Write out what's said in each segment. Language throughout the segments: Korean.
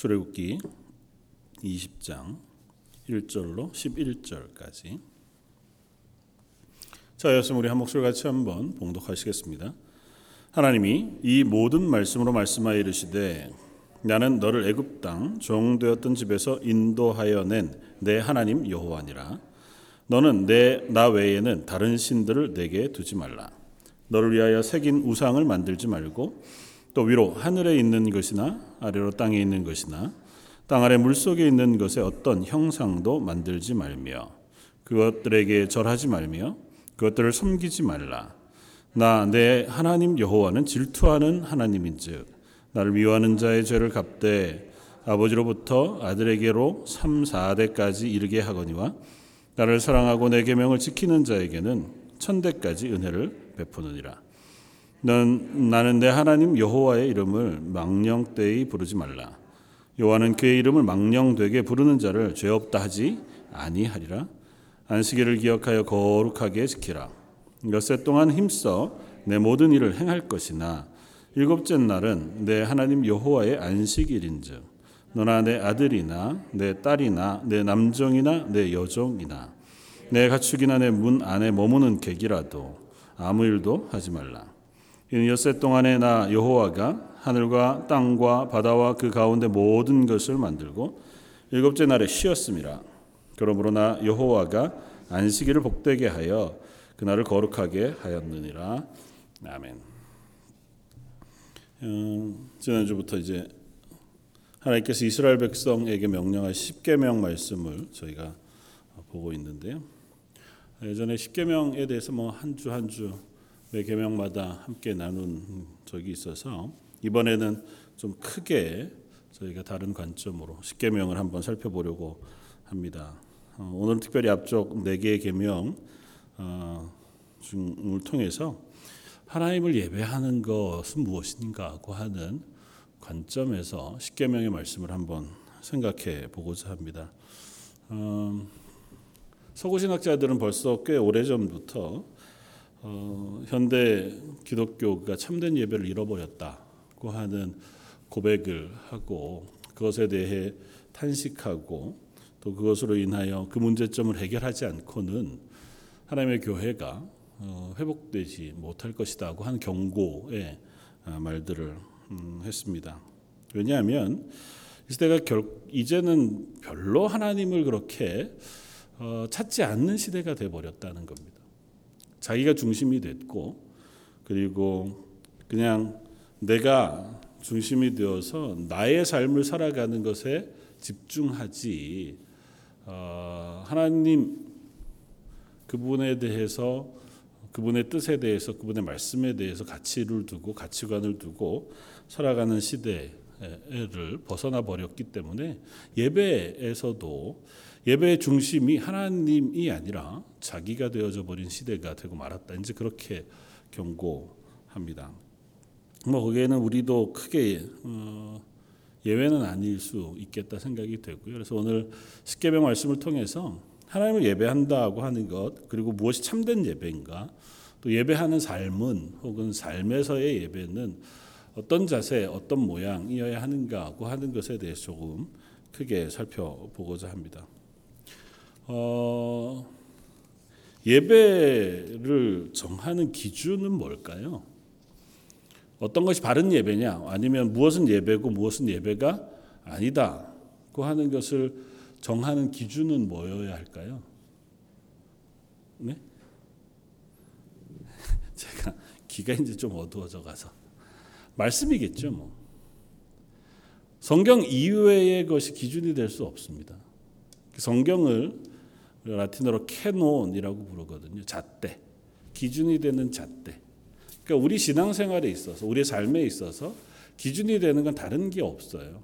출애굽기 20장 1절로 11절까지. 자, 여기서 우리 한 목소리 같이 한번 봉독하시겠습니다. 하나님이 이 모든 말씀으로 말씀하여 이르시되 나는 너를 애굽 땅 종되었던 집에서 인도하여 낸 내 하나님 여호와니라. 너는 내 나 외에는 다른 신들을 내게 두지 말라. 너를 위하여 새긴 우상을 만들지 말고 또 위로 하늘에 있는 것이나 아래로 땅에 있는 것이나 땅 아래 물 속에 있는 것에 어떤 형상도 만들지 말며 그것들에게 절하지 말며 그것들을 섬기지 말라 나 내 하나님 여호와는 질투하는 하나님인즉 나를 미워하는 자의 죄를 갚되 아버지로부터 아들에게로 3, 4대까지 이르게 하거니와 나를 사랑하고 내 계명을 지키는 자에게는 천대까지 은혜를 베푸느니라. 넌 나는 내 하나님 여호와의 이름을 망령되이 부르지 말라. 여호와는 그의 이름을 망령되게 부르는 자를 죄 없다 하지 아니하리라. 안식일을 기억하여 거룩하게 지키라. 엿새 동안 힘써 내 모든 일을 행할 것이나 일곱째 날은 내 하나님 여호와의 안식일인즉 너나 내 아들이나 내 딸이나 내 남종이나 내 여종이나 내 가축이나 내 문 안에 머무는 객이라도 아무 일도 하지 말라. 이는 엿새 동안에 나 여호와가 하늘과 땅과 바다와 그 가운데 모든 것을 만들고 일곱째 날에 쉬었음이라. 그러므로 나 여호와가 안식일을 복되게 하여 그날을 거룩하게 하였느니라. 아멘. 음, 지난주부터 이제 하나님께서 이스라엘 백성에게 명령한 십계명 말씀을 저희가 보고 있는데요. 예전에 십계명에 대해서 뭐 한 주 한주 매 계명마다 함께 나눈 적이 있어서 이번에는 좀 크게 저희가 다른 관점으로 십계명을 한번 살펴보려고 합니다. 어, 오늘 특별히 앞쪽 네 개의 계명 어, 중을 통해서 하나님을 예배하는 것은 무엇인가고 하는 관점에서 십계명의 말씀을 한번 생각해 보고자 합니다. 어, 서구신학자들은 벌써 꽤 오래 전부터 어, 현대 기독교가 참된 예배를 잃어버렸다고 하는 고백을 하고 그것에 대해 탄식하고 또 그것으로 인하여 그 문제점을 해결하지 않고는 하나님의 교회가 어, 회복되지 못할 것이다고 한 경고의 말들을 음, 했습니다. 왜냐하면 이 시대가 결, 이제는 별로 하나님을 그렇게 어, 찾지 않는 시대가 돼 버렸다는 겁니다. 자기가 중심이 됐고 그리고 그냥 내가 중심이 되어서 나의 삶을 살아가는 것에 집중하지 어, 하나님 그분에 대해서 그분의 뜻에 대해서 그분의 말씀에 대해서 가치를 두고 가치관을 두고 살아가는 시대를 벗어나 버렸기 때문에 예배에서도 예배의 중심이 하나님이 아니라 자기가 되어져 버린 시대가 되고 말았다. 이제 그렇게 경고합니다. 뭐 거기에는 우리도 크게 어, 예외는 아닐 수 있겠다 생각이 되고요. 그래서 오늘 십계명 말씀을 통해서 하나님을 예배한다고 하는 것 그리고 무엇이 참된 예배인가 또 예배하는 삶은 혹은 삶에서의 예배는 어떤 자세, 어떤 모양이어야 하는가고 하는 것에 대해서 조금 크게 살펴보고자 합니다. 어, 예배를 정하는 기준은 뭘까요? 어떤 것이 바른 예배냐, 아니면 무엇은 예배고 무엇은 예배가 아니다고 하는 것을 정하는 기준은 뭐여야 할까요? 네? 제가 귀가 이제 좀 어두워져 가서 말씀이겠죠, 뭐. 성경 이외의 것이 기준이 될 수 없습니다. 성경을 라틴어로 canon이라고 부르거든요. 잣대. 기준이 되는 잣대. 그러니까 우리 신앙생활에 있어서 우리의 삶에 있어서 기준이 되는 건 다른 게 없어요.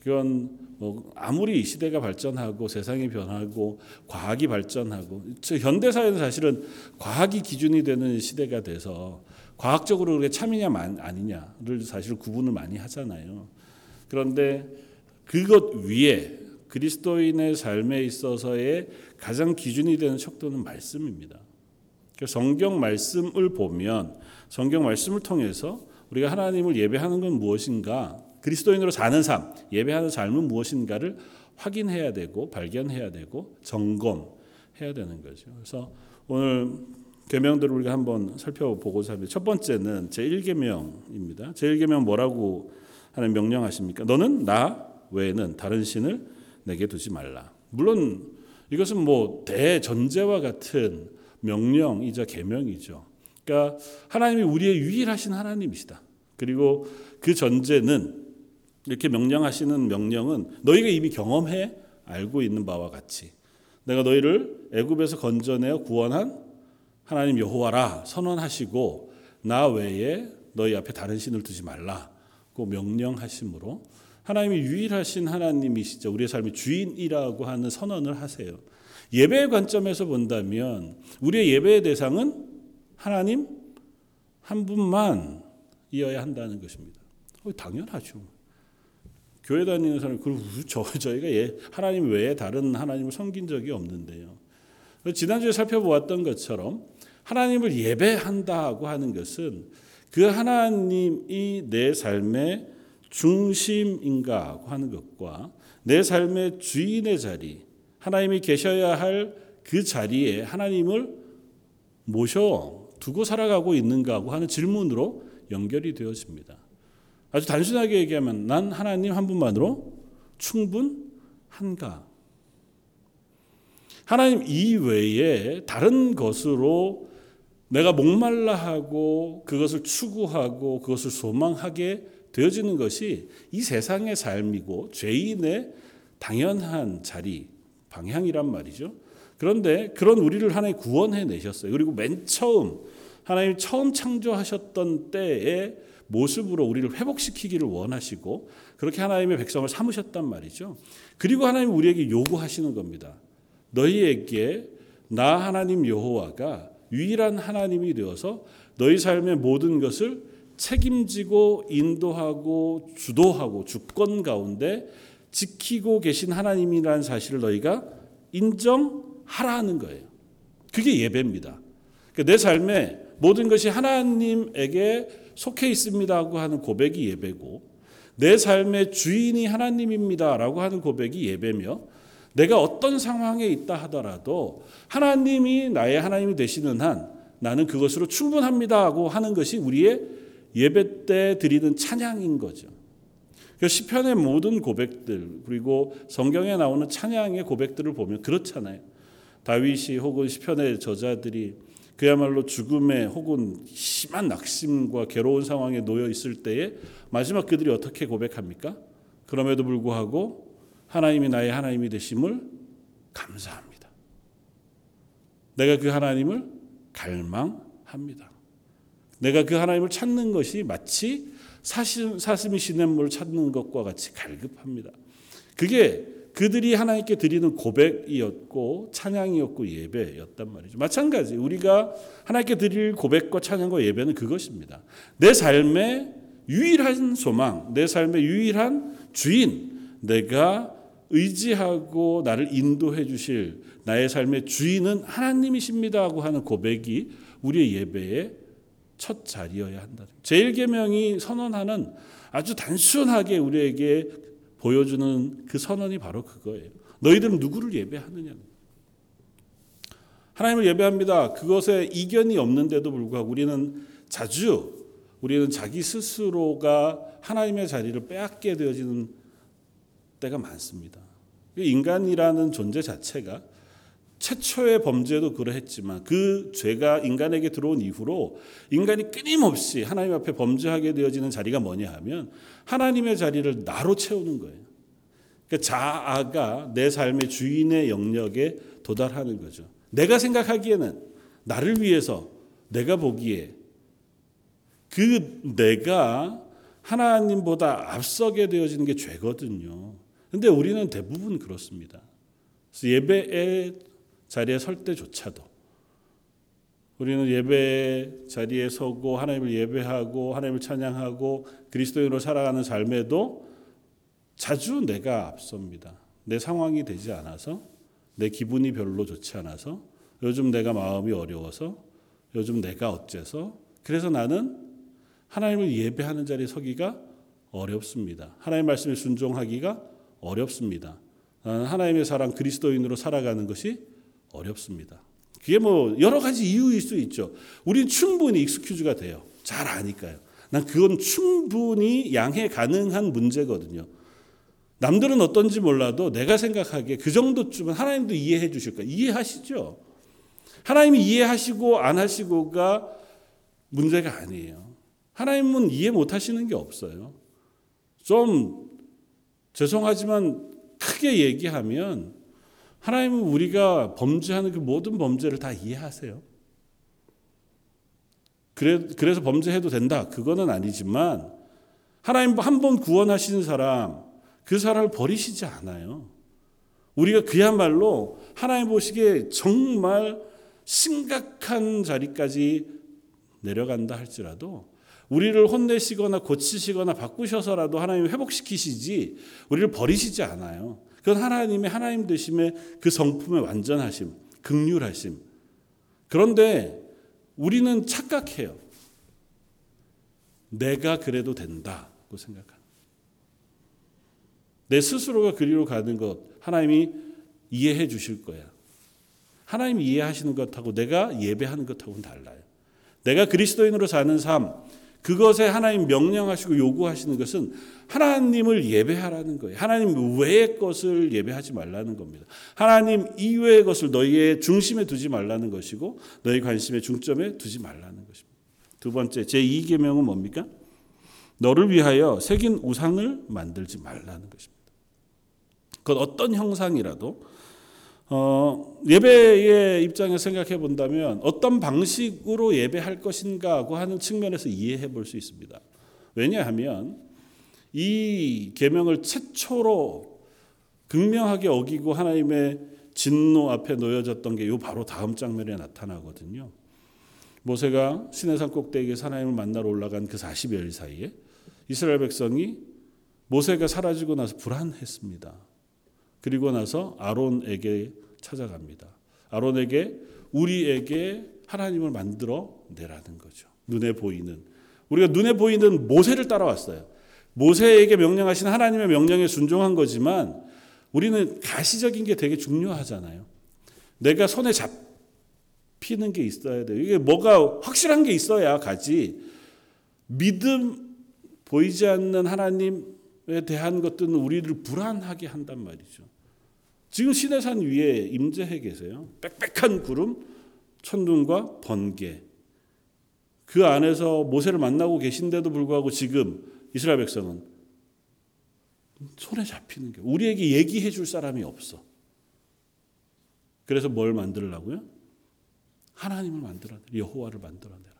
그건 뭐 아무리 시대가 발전하고 세상이 변하고 과학이 발전하고 현대 사회는 사실은 과학이 기준이 되는 시대가 돼서 과학적으로 그게 참이냐 아니냐를 사실 구분을 많이 하잖아요. 그런데 그것 위에 그리스도인의 삶에 있어서의 가장 기준이 되는 척도는 말씀입니다. 성경 말씀을 보면 성경 말씀을 통해서 우리가 하나님을 예배하는 건 무엇인가 그리스도인으로 사는 삶, 예배하는 삶은 무엇인가를 확인해야 되고 발견해야 되고 점검해야 되는 거죠. 그래서 오늘 계명들을 우리가 한번 살펴보고자 합니다. 첫 번째는 제 1계명입니다. 제 1계명 뭐라고 하는 명령하십니까? 너는 나 외에는 다른 신을 내게 두지 말라. 물론 이것은 뭐 대전제와 같은 명령이자 계명이죠. 그러니까 하나님이 우리의 유일하신 하나님이시다. 그리고 그 전제는 이렇게 명령하시는 명령은 너희가 이미 경험해 알고 있는 바와 같이 내가 너희를 애굽에서 건져내어 구원한 하나님 여호와라 선언하시고 나 외에 너희 앞에 다른 신을 두지 말라고 명령하심으로 하나님이 유일하신 하나님이시죠. 우리의 삶의 주인이라고 하는 선언을 하세요. 예배의 관점에서 본다면 우리의 예배의 대상은 하나님 한 분만 이어야 한다는 것입니다. 어, 당연하죠. 교회 다니는 사람 그리고 저 저희가 예, 하나님 외에 다른 하나님을 섬긴 적이 없는데요. 지난주에 살펴보았던 것처럼 하나님을 예배한다고 하는 것은 그 하나님이 내 삶의 중심인가 하는 것과 내 삶의 주인의 자리, 하나님이 계셔야 할 그 자리에 하나님을 모셔 두고 살아가고 있는가 하고 하는 질문으로 연결이 되어집니다. 아주 단순하게 얘기하면 난 하나님 한 분만으로 충분한가? 하나님 이외에 다른 것으로 내가 목말라 하고 그것을 추구하고 그것을 소망하게 되어지는 것이 이 세상의 삶이고 죄인의 당연한 자리, 방향이란 말이죠. 그런데 그런 우리를 하나님 구원해 내셨어요. 그리고 맨 처음 하나님 처음 창조하셨던 때의 모습으로 우리를 회복시키기를 원하시고 그렇게 하나님의 백성을 삼으셨단 말이죠. 그리고 하나님 우리에게 요구하시는 겁니다. 너희에게 나 하나님 여호와가 유일한 하나님이 되어서 너희 삶의 모든 것을 책임지고 인도하고 주도하고 주권 가운데 지키고 계신 하나님이라는 사실을 너희가 인정하라는 거예요. 그게 예배입니다. 그러니까 내 삶에 모든 것이 하나님에게 속해 있습니다고 하는 고백이 예배고 내 삶의 주인이 하나님입니다라고 하는 고백이 예배며 내가 어떤 상황에 있다 하더라도 하나님이 나의 하나님이 되시는 한 나는 그것으로 충분합니다고 하는 것이 우리의 예배 때 드리는 찬양인 거죠. 그 시편의 모든 고백들 그리고 성경에 나오는 찬양의 고백들을 보면 그렇잖아요. 다윗이 혹은 시편의 저자들이 그야말로 죽음에 혹은 심한 낙심과 괴로운 상황에 놓여 있을 때에 마지막 그들이 어떻게 고백합니까? 그럼에도 불구하고 하나님이 나의 하나님이 되심을 감사합니다. 내가 그 하나님을 갈망합니다. 내가 그 하나님을 찾는 것이 마치 사심, 사슴이 시냇물을 찾는 것과 같이 갈급합니다. 그게 그들이 하나님께 드리는 고백이었고 찬양이었고 예배였단 말이죠. 마찬가지 우리가 하나님께 드릴 고백과 찬양과 예배는 그것입니다. 내 삶의 유일한 소망, 내 삶의 유일한 주인, 내가 의지하고 나를 인도해 주실 나의 삶의 주인은 하나님이십니다 하고 하는 고백이 우리의 예배의 첫 자리여야 한다. 제일 계명이 선언하는 아주 단순하게 우리에게 보여주는 그 선언이 바로 그거예요. 너희들은 누구를 예배하느냐. 하나님을 예배합니다. 그것에 이견이 없는데도 불구하고 우리는 자주 우리는 자기 스스로가 하나님의 자리를 빼앗게 되어지는 때가 많습니다. 인간이라는 존재 자체가 최초의 범죄도 그러했지만 그 죄가 인간에게 들어온 이후로 인간이 끊임없이 하나님 앞에 범죄하게 되어지는 자리가 뭐냐 하면 하나님의 자리를 나로 채우는 거예요. 그러니까 자아가 내 삶의 주인의 영역에 도달하는 거죠. 내가 생각하기에는 나를 위해서 내가 보기에 그 내가 하나님보다 앞서게 되어지는 게 죄거든요. 근데 우리는 대부분 그렇습니다. 예배의 자리에 설 때조차도 우리는 예배 자리에 서고 하나님을 예배하고 하나님을 찬양하고 그리스도인으로 살아가는 삶에도 자주 내가 앞섭니다. 내 상황이 되지 않아서 내 기분이 별로 좋지 않아서 요즘 내가 마음이 어려워서 요즘 내가 어째서 그래서 나는 하나님을 예배하는 자리에 서기가 어렵습니다. 하나님 말씀에 순종하기가 어렵습니다. 하나님의 사랑 그리스도인으로 살아가는 것이 어렵습니다. 그게 뭐 여러 가지 이유일 수 있죠. 우린 충분히 익스큐즈가 돼요. 잘 아니까요. 난 그건 충분히 양해 가능한 문제거든요. 남들은 어떤지 몰라도 내가 생각하기에 그 정도쯤은 하나님도 이해해 주실 거예요. 이해하시죠? 하나님이 이해하시고 안 하시고가 문제가 아니에요. 하나님은 이해 못 하시는 게 없어요. 좀 죄송하지만 크게 얘기하면 하나님은 우리가 범죄하는 그 모든 범죄를 다 이해하세요. 그래, 그래서 범죄해도 된다. 그거는 아니지만 하나님 한 번 구원하시는 사람, 그 사람을 버리시지 않아요. 우리가 그야말로 하나님 보시기에 정말 심각한 자리까지 내려간다 할지라도 우리를 혼내시거나 고치시거나 바꾸셔서라도 하나님 회복시키시지 우리를 버리시지 않아요. 그건 하나님의 하나님 되심의 그 성품의 완전하심, 극률하심. 그런데 우리는 착각해요. 내가 그래도 된다고 생각합니다. 내 스스로가 그리로 가는 것 하나님이 이해해 주실 거야. 하나님이 이해하시는 것하고 내가 예배하는 것하고는 달라요. 내가 그리스도인으로 사는 삶, 그것에 하나님 명령하시고 요구하시는 것은 하나님을 예배하라는 거예요. 하나님 외의 것을 예배하지 말라는 겁니다. 하나님 이외의 것을 너희의 중심에 두지 말라는 것이고 너희 관심의 중점에 두지 말라는 것입니다. 두 번째 제2계명은 뭡니까? 너를 위하여 새긴 우상을 만들지 말라는 것입니다. 그건 어떤 형상이라도 어, 예배의 입장에서 생각해 본다면 어떤 방식으로 예배할 것인가 하는 측면에서 이해해 볼 수 있습니다. 왜냐하면 이 계명을 최초로 극명하게 어기고 하나님의 진노 앞에 놓여졌던 게 요 바로 다음 장면에 나타나거든요. 모세가 시내산 꼭대기에 하나님을 만나러 올라간 그 40여일 사이에 이스라엘 백성이 모세가 사라지고 나서 불안했습니다. 그리고 나서 아론에게 찾아갑니다. 아론에게 우리에게 하나님을 만들어 내라는 거죠. 눈에 보이는 우리가 눈에 보이는 모세를 따라왔어요. 모세에게 명령하신 하나님의 명령에 순종한 거지만 우리는 가시적인 게 되게 중요하잖아요. 내가 손에 잡히는 게 있어야 돼요. 이게 뭐가 확실한 게 있어야 가지. 믿음 보이지 않는 하나님에 대한 것들은 우리를 불안하게 한단 말이죠. 지금 시내산 위에 임재해 계세요. 빽빽한 구름, 천둥과 번개. 그 안에서 모세를 만나고 계신데도 불구하고 지금 이스라엘 백성은 손에 잡히는 게 우리에게 얘기해 줄 사람이 없어. 그래서 뭘 만들라고요? 하나님을 만들어내라. 여호와를 만들어내라.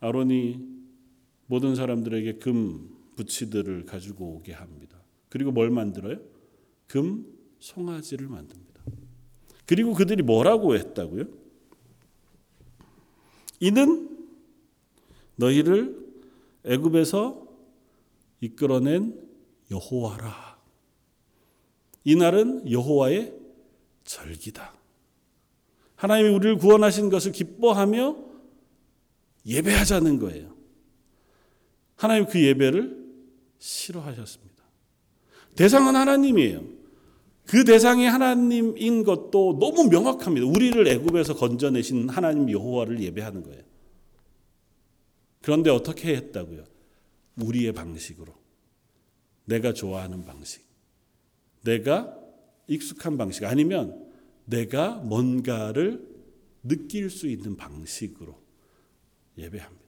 아론이 모든 사람들에게 금 부치들을 가지고 오게 합니다. 그리고 뭘 만들어요? 금 송아지를 만듭니다. 그리고 그들이 뭐라고 했다고요? 이는 너희를 애굽에서 이끌어낸 여호와라. 이 날은 여호와의 절기다. 하나님이 우리를 구원하신 것을 기뻐하며 예배하자는 거예요. 하나님 그 예배를 싫어하셨습니다. 대상은 하나님이에요. 그 대상이 하나님인 것도 너무 명확합니다. 우리를 애굽에서 건져내신 하나님 여호와를 예배하는 거예요. 그런데 어떻게 했다고요? 우리의 방식으로. 내가 좋아하는 방식. 내가 익숙한 방식. 아니면 내가 뭔가를 느낄 수 있는 방식으로 예배합니다.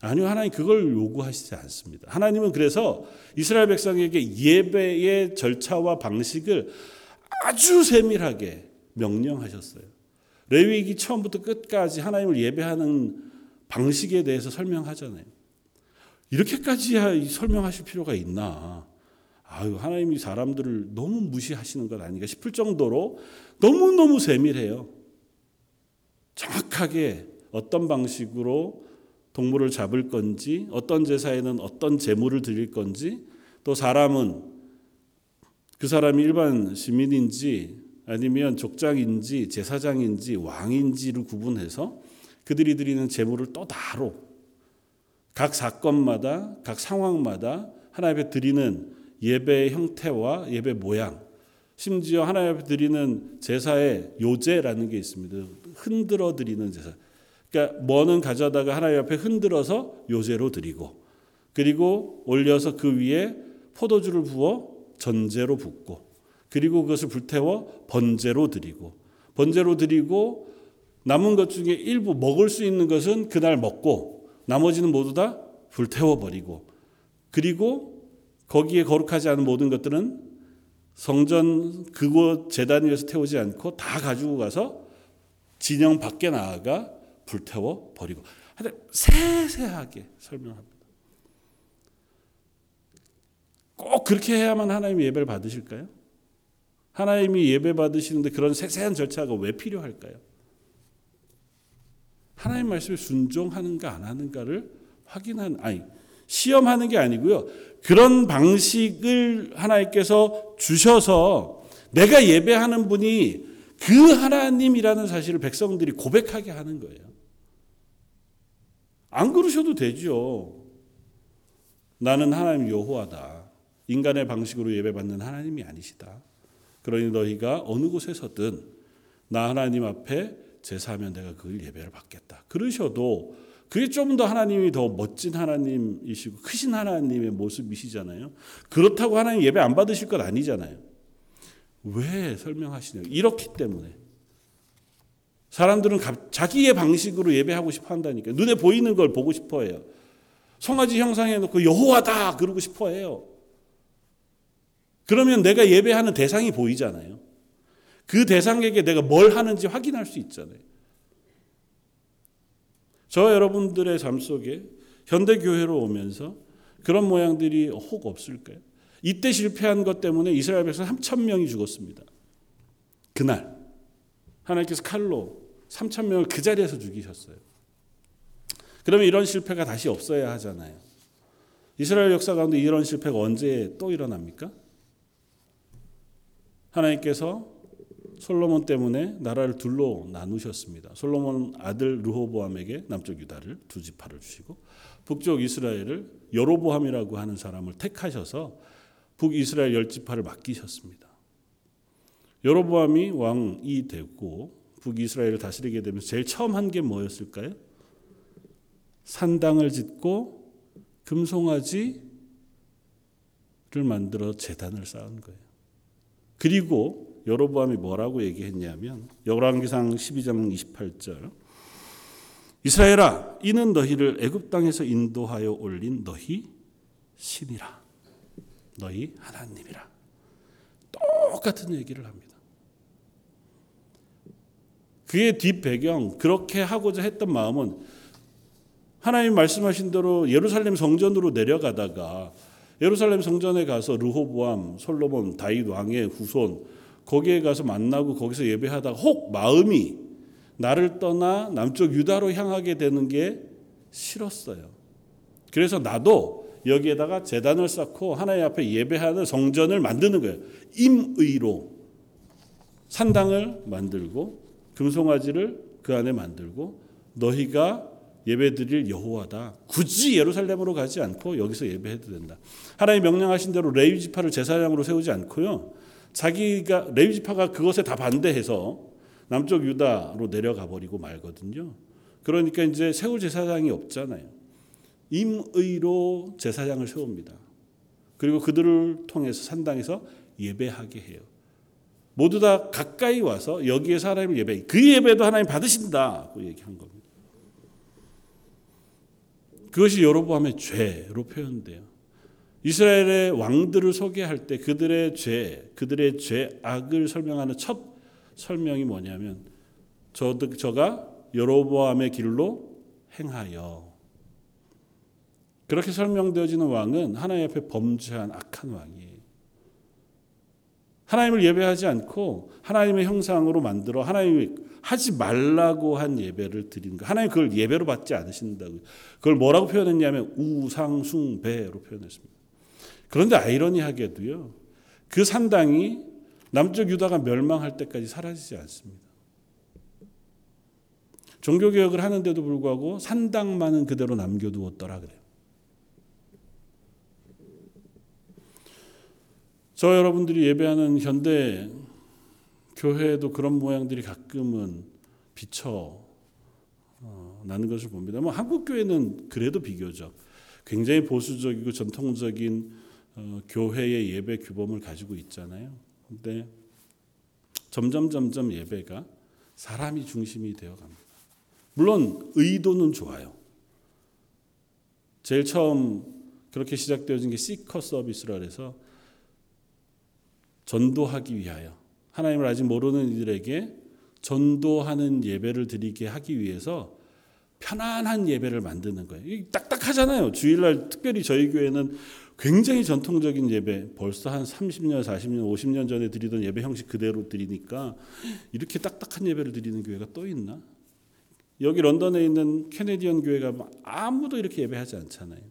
아니요, 하나님 그걸 요구하시지 않습니다. 하나님은 그래서 이스라엘 백성에게 예배의 절차와 방식을 아주 세밀하게 명령하셨어요. 레위기 처음부터 끝까지 하나님을 예배하는 방식에 대해서 설명하잖아요. 이렇게까지 설명하실 필요가 있나? 아유, 하나님이 사람들을 너무 무시하시는 것 아닌가 싶을 정도로 너무너무 세밀해요. 정확하게 어떤 방식으로 동물을 잡을 건지 어떤 제사에는 어떤 제물을 드릴 건지 또 사람은 그 사람이 일반 시민인지 아니면 족장인지 제사장인지 왕인지를 구분해서 그들이 드리는 제물을 또 따로 각 사건마다 각 상황마다 하나님 앞에 드리는 예배의 형태와 예배 모양 심지어 하나님 앞에 드리는 제사의 요제라는 게 있습니다. 흔들어 드리는 제사. 그러니까 뭐는 가져다가 하나님 앞에 흔들어서 요제로 드리고 그리고 올려서 그 위에 포도주를 부어 전제로 붓고 그리고 그것을 불태워 번제로 드리고 번제로 드리고 남은 것 중에 일부 먹을 수 있는 것은 그날 먹고 나머지는 모두 다 불태워 버리고 그리고 거기에 거룩하지 않은 모든 것들은 성전 그곳 재단 위에서 태우지 않고 다 가지고 가서 진영 밖에 나아가 불태워 버리고 하여튼 세세하게 설명합니다. 꼭 그렇게 해야만 하나님이 예배를 받으실까요? 하나님이 예배 받으시는데 그런 세세한 절차가 왜 필요할까요? 하나님 말씀에 순종하는가 안 하는가를 확인한 아니 시험하는 게 아니고요. 그런 방식을 하나님께서 주셔서 내가 예배하는 분이 그 하나님이라는 사실을 백성들이 고백하게 하는 거예요. 안 그러셔도 되죠. 나는 하나님 여호와다. 인간의 방식으로 예배받는 하나님이 아니시다. 그러니 너희가 어느 곳에서든 나 하나님 앞에 제사하면 내가 그걸 예배를 받겠다. 그러셔도 그게 좀 더 하나님이 더 멋진 하나님이시고 크신 하나님의 모습이시잖아요. 그렇다고 하나님 예배 안 받으실 것 아니잖아요. 왜 설명하시냐? 이렇기 때문에 사람들은 자기의 방식으로 예배하고 싶어 한다니까. 눈에 보이는 걸 보고 싶어 해요. 송아지 형상해 놓고 여호와다 그러고 싶어 해요. 그러면 내가 예배하는 대상이 보이잖아요. 그 대상에게 내가 뭘 하는지 확인할 수 있잖아요. 저 여러분들의 삶 속에 현대 교회로 오면서 그런 모양들이 혹 없을까요? 이때 실패한 것 때문에 이스라엘 백성 3천 명이 죽었습니다. 그날 하나님께서 칼로 3천 명을 그 자리에서 죽이셨어요. 그러면 이런 실패가 다시 없어야 하잖아요. 이스라엘 역사 가운데 이런 실패가 언제 또 일어납니까? 하나님께서 솔로몬 때문에 나라를 둘로 나누셨습니다. 솔로몬 아들 르호보암에게 남쪽 유다를 두 지파를 주시고 북쪽 이스라엘을 여로보암이라고 하는 사람을 택하셔서 북이스라엘 열 지파를 맡기셨습니다. 여로보암이 왕이 되고 북이스라엘을 다스리게 되면서 제일 처음 한 게 뭐였을까요? 산당을 짓고 금송아지를 만들어 재단을 쌓은 거예요. 그리고 여로보암이 뭐라고 얘기했냐면 열왕기상 12장 28절 이스라엘아 이는 너희를 애굽 땅에서 인도하여 올린 너희 신이라 너희 하나님이라 똑같은 얘기를 합니다. 그의 뒷 배경 그렇게 하고자 했던 마음은 하나님 말씀하신 대로 예루살렘 성전으로 내려가다가 예루살렘 성전에 가서 르호보암, 솔로몬, 다윗 왕의 후손 거기에 가서 만나고 거기서 예배하다가 혹 마음이 나를 떠나 남쪽 유다로 향하게 되는 게 싫었어요. 그래서 나도 여기에다가 재단을 쌓고 하나님 앞에 예배하는 성전을 만드는 거예요. 임의로 산당을 만들고 금송아지를 그 안에 만들고 너희가 예배드릴 여호와다. 굳이 예루살렘으로 가지 않고 여기서 예배해도 된다. 하나님 명령하신 대로 레위 지파를 제사장으로 세우지 않고요. 자기가 레위 지파가 그것에 다 반대해서 남쪽 유다로 내려가 버리고 말거든요. 그러니까 이제 세울 제사장이 없잖아요. 임의로 제사장을 세웁니다. 그리고 그들을 통해서 산당에서 예배하게 해요. 모두 다 가까이 와서 여기에 사람을 예배, 그 예배도 하나님 받으신다고 얘기한 겁니다. 그것이 여로보암의 죄로 표현돼요. 이스라엘의 왕들을 소개할 때 그들의 죄, 그들의 죄악을 설명하는 첫 설명이 뭐냐면 저, 저가 여로보암의 길로 행하여 그렇게 설명되어지는 왕은 하나님 앞에 범죄한 악한 왕이에요. 하나님을 예배하지 않고 하나님의 형상으로 만들어 하나님이 하지 말라고 한 예배를 드리는 거. 하나님 그걸 예배로 받지 않으신다고. 그걸 뭐라고 표현했냐면 우상숭배로 표현했습니다. 그런데 아이러니하게도요. 그 산당이 남쪽 유다가 멸망할 때까지 사라지지 않습니다. 종교개혁을 하는데도 불구하고 산당만은 그대로 남겨두었더라 그래요. 저 여러분들이 예배하는 현대 교회에도 그런 모양들이 가끔은 비쳐 어, 나는 것을 봅니다. 뭐 한국 교회는 그래도 비교적 굉장히 보수적이고 전통적인 어, 교회의 예배 규범을 가지고 있잖아요. 근데 점점 점점 예배가 사람이 중심이 되어 갑니다. 물론 의도는 좋아요. 제일 처음 그렇게 시작되어진 게 시커 서비스라 그래서 전도하기 위하여 하나님을 아직 모르는 이들에게 전도하는 예배를 드리게 하기 위해서 편안한 예배를 만드는 거예요. 딱딱하잖아요. 주일날 특별히 저희 교회는 굉장히 전통적인 예배, 벌써 한 30년, 40년, 50년 전에 드리던 예배 형식 그대로 드리니까 이렇게 딱딱한 예배를 드리는 교회가 또 있나? 여기 런던에 있는 캐네디언 교회가 아무도 이렇게 예배하지 않잖아요.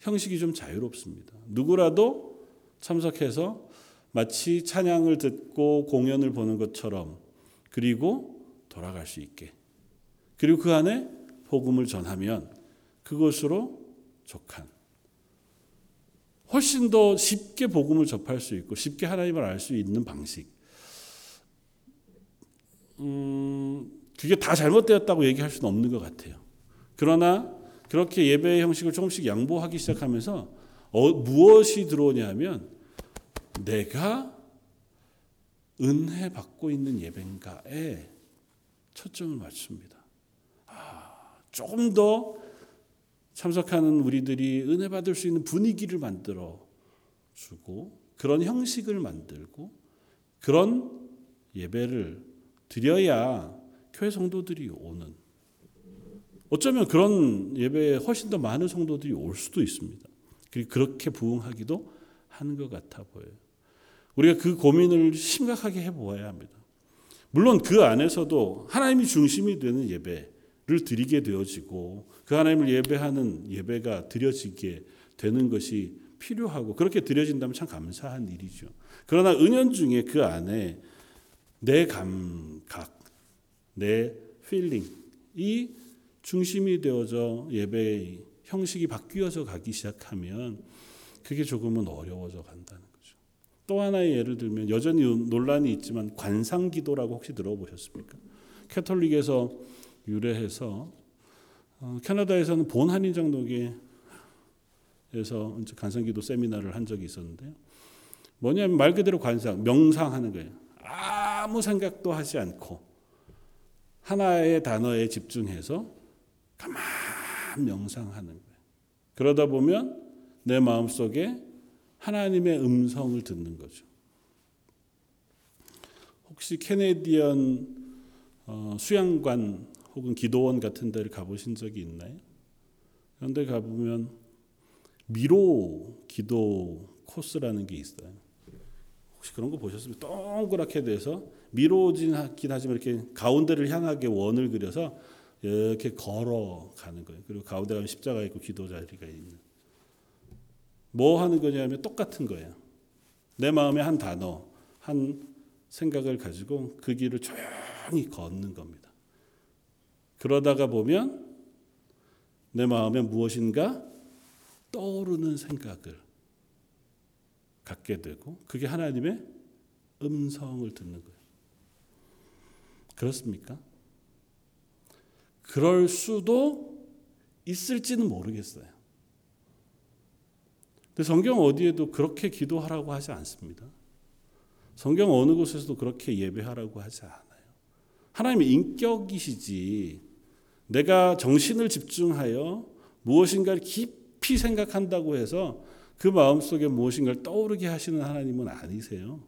형식이 좀 자유롭습니다. 누구라도 참석해서 마치 찬양을 듣고 공연을 보는 것처럼 그리고 돌아갈 수 있게 그리고 그 안에 복음을 전하면 그것으로 족한 훨씬 더 쉽게 복음을 접할 수 있고 쉽게 하나님을 알 수 있는 방식. 음, 그게 다 잘못되었다고 얘기할 수는 없는 것 같아요. 그러나 그렇게 예배의 형식을 조금씩 양보하기 시작하면서 어, 무엇이 들어오냐면 내가 은혜 받고 있는 예배인가에 초점을 맞춥니다. 아, 조금 더 참석하는 우리들이 은혜 받을 수 있는 분위기를 만들어 주고 그런 형식을 만들고 그런 예배를 드려야 교회 성도들이 오는 어쩌면 그런 예배에 훨씬 더 많은 성도들이 올 수도 있습니다. 그리고 그렇게 부응하기도 하는 것 같아 보여요. 우리가 그 고민을 심각하게 해보아야 합니다. 물론 그 안에서도 하나님이 중심이 되는 예배를 드리게 되어지고 그 하나님을 예배하는 예배가 드려지게 되는 것이 필요하고 그렇게 드려진다면 참 감사한 일이죠. 그러나 은연 중에 그 안에 내 감각, 내 feeling이 중심이 되어져 예배의 형식이 바뀌어져 가기 시작하면 그게 조금은 어려워져 간다는. 또 하나의 예를 들면 여전히 논란이 있지만 관상기도라고 혹시 들어보셨습니까? 가톨릭에서 유래해서 어, 캐나다에서는 본 한인 장로교에서 관상기도 세미나를 한 적이 있었는데요. 뭐냐면 말 그대로 관상, 명상하는 거예요. 아무 생각도 하지 않고 하나의 단어에 집중해서 가만 명상하는 거예요. 그러다 보면 내 마음 속에 하나님의 음성을 듣는 거죠. 혹시 캐네디언 어, 수양관 혹은 기도원 같은 데를 가보신 적이 있나요? 그런데 가보면 미로 기도 코스라는 게 있어요. 혹시 그런 거 보셨으면 동그랗게 돼서 미로진 하지만 이렇게 가운데를 향하게 원을 그려서 이렇게 걸어가는 거예요. 그리고 가운데 가면 십자가 있고 기도 자리가 있는. 뭐 하는 거냐면 똑같은 거예요. 내 마음에 한 단어, 한 생각을 가지고 그 길을 조용히 걷는 겁니다. 그러다가 보면 내 마음에 무엇인가 떠오르는 생각을 갖게 되고 그게 하나님의 음성을 듣는 거예요. 그렇습니까? 그럴 수도 있을지는 모르겠어요. 성경 어디에도 그렇게 기도하라고 하지 않습니다. 성경 어느 곳에서도 그렇게 예배하라고 하지 않아요. 하나님의 인격이시지 내가 정신을 집중하여 무엇인가를 깊이 생각한다고 해서 그 마음속에 무엇인가를 떠오르게 하시는 하나님은 아니세요.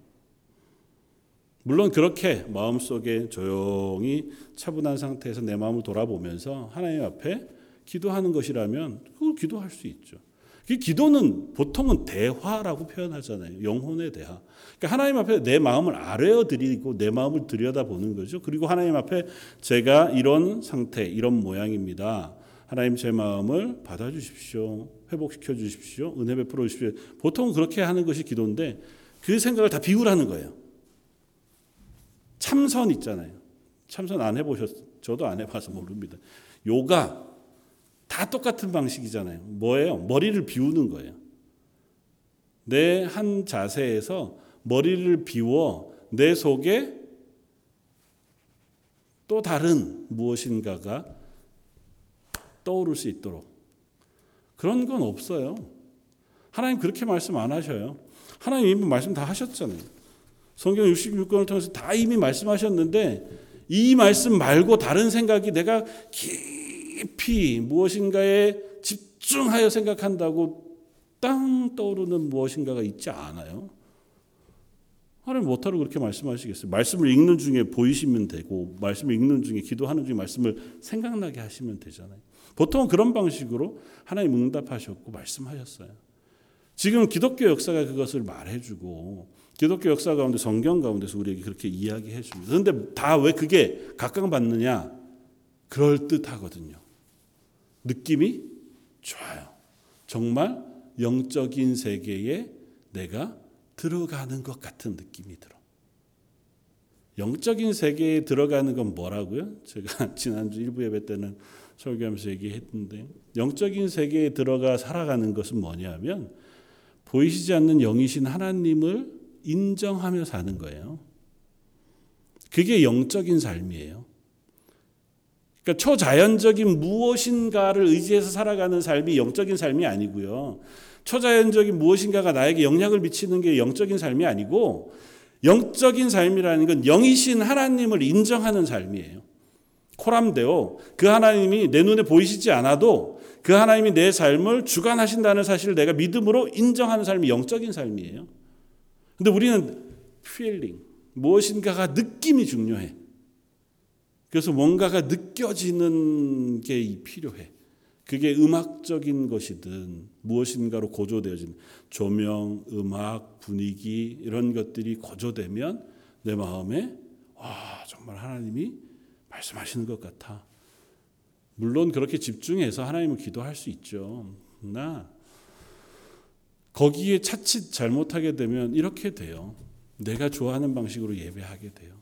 물론 그렇게 마음속에 조용히 차분한 상태에서 내 마음을 돌아보면서 하나님 앞에 기도하는 것이라면 그걸 기도할 수 있죠. 그 기도는 보통은 대화라고 표현하잖아요. 영혼의 대화. 그러니까 하나님 앞에 내 마음을 아뢰어드리고 내 마음을 들여다보는 거죠. 그리고 하나님 앞에 제가 이런 상태, 이런 모양입니다. 하나님 제 마음을 받아주십시오. 회복시켜 주십시오. 은혜 베풀어 주십시오. 보통 그렇게 하는 것이 기도인데 그 생각을 다 비우라는 거예요. 참선 있잖아요. 참선 안 해보셨, 저도 안 해봐서 모릅니다. 요가 다 똑같은 방식이잖아요. 뭐예요? 머리를 비우는 거예요. 내 한 자세에서 머리를 비워 내 속에 또 다른 무엇인가가 떠오를 수 있도록 그런 건 없어요. 하나님 그렇게 말씀 안 하셔요. 하나님 이미 말씀 다 하셨잖아요. 성경 66권을 통해서 다 이미 말씀하셨는데 이 말씀 말고 다른 생각이 내가 깊이 무엇인가에 집중하여 생각한다고 땅 떠오르는 무엇인가가 있지 않아요. 하나님 못하러 그렇게 말씀하시겠어요? 말씀을 읽는 중에 보이시면 되고 말씀을 읽는 중에 기도하는 중에 말씀을 생각나게 하시면 되잖아요. 보통 그런 방식으로 하나님 응답하셨고 말씀하셨어요. 지금 기독교 역사가 그것을 말해주고 기독교 역사 가운데 성경 가운데서 우리에게 그렇게 이야기해 줍니다. 그런데 다 왜 그게 각광받느냐? 그럴 듯하거든요. 느낌이 좋아요. 정말 영적인 세계에 내가 들어가는 것 같은 느낌이 들어. 영적인 세계에 들어가는 건 뭐라고요? 제가 지난주 일부 예배 때는 설교하면서 얘기했는데 영적인 세계에 들어가 살아가는 것은 뭐냐면 보이시지 않는 영이신 하나님을 인정하며 사는 거예요. 그게 영적인 삶이에요. 그러니까 초자연적인 무엇인가를 의지해서 살아가는 삶이 영적인 삶이 아니고요. 초자연적인 무엇인가가 나에게 영향을 미치는 게 영적인 삶이 아니고 영적인 삶이라는 건 영이신 하나님을 인정하는 삶이에요. 코람데오 그 하나님이 내 눈에 보이시지 않아도 그 하나님이 내 삶을 주관하신다는 사실을 내가 믿음으로 인정하는 삶이 영적인 삶이에요. 근데 우리는 feeling 무엇인가가 느낌이 중요해. 그래서 뭔가가 느껴지는 게 필요해. 그게 음악적인 것이든 무엇인가로 고조되어진 조명, 음악, 분위기 이런 것들이 고조되면 내 마음에 와 정말 하나님이 말씀하시는 것 같아. 물론 그렇게 집중해서 하나님을 기도할 수 있죠. 나 거기에 차칫 잘못하게 되면 이렇게 돼요. 내가 좋아하는 방식으로 예배하게 돼요.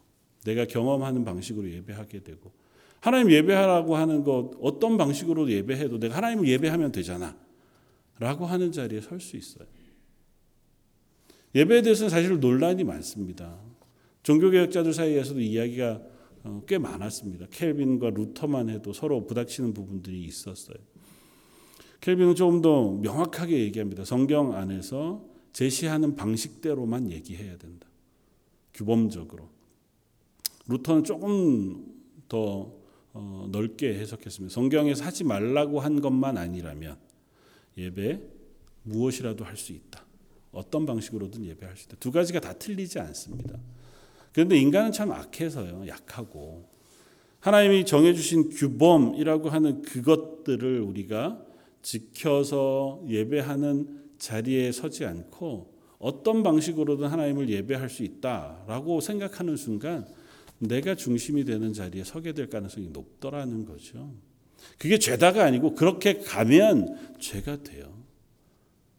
내가 경험하는 방식으로 예배하게 되고 하나님 예배하라고 하는 것 어떤 방식으로 예배해도 내가 하나님을 예배하면 되잖아. 라고 하는 자리에 설 수 있어요. 예배에 대해서는 사실 논란이 많습니다. 종교개혁자들 사이에서도 이야기가 어, 꽤 많았습니다. 켈빈과 루터만 해도 서로 부닥치는 부분들이 있었어요. 켈빈은 조금 더 명확하게 얘기합니다. 성경 안에서 제시하는 방식대로만 얘기해야 된다. 규범적으로. 루터는 조금 더 어, 넓게 해석했습니다. 성경에서 하지 말라고 한 것만 아니라면 예배 무엇이라도 할 수 있다. 어떤 방식으로든 예배할 수 있다. 두 가지가 다 틀리지 않습니다. 그런데 인간은 참 악해서요. 약하고 하나님이 정해주신 규범이라고 하는 그것들을 우리가 지켜서 예배하는 자리에 서지 않고 어떤 방식으로든 하나님을 예배할 수 있다라고 생각하는 순간 내가 중심이 되는 자리에 서게 될 가능성이 높더라는 거죠. 그게 죄다가 아니고 그렇게 가면 죄가 돼요.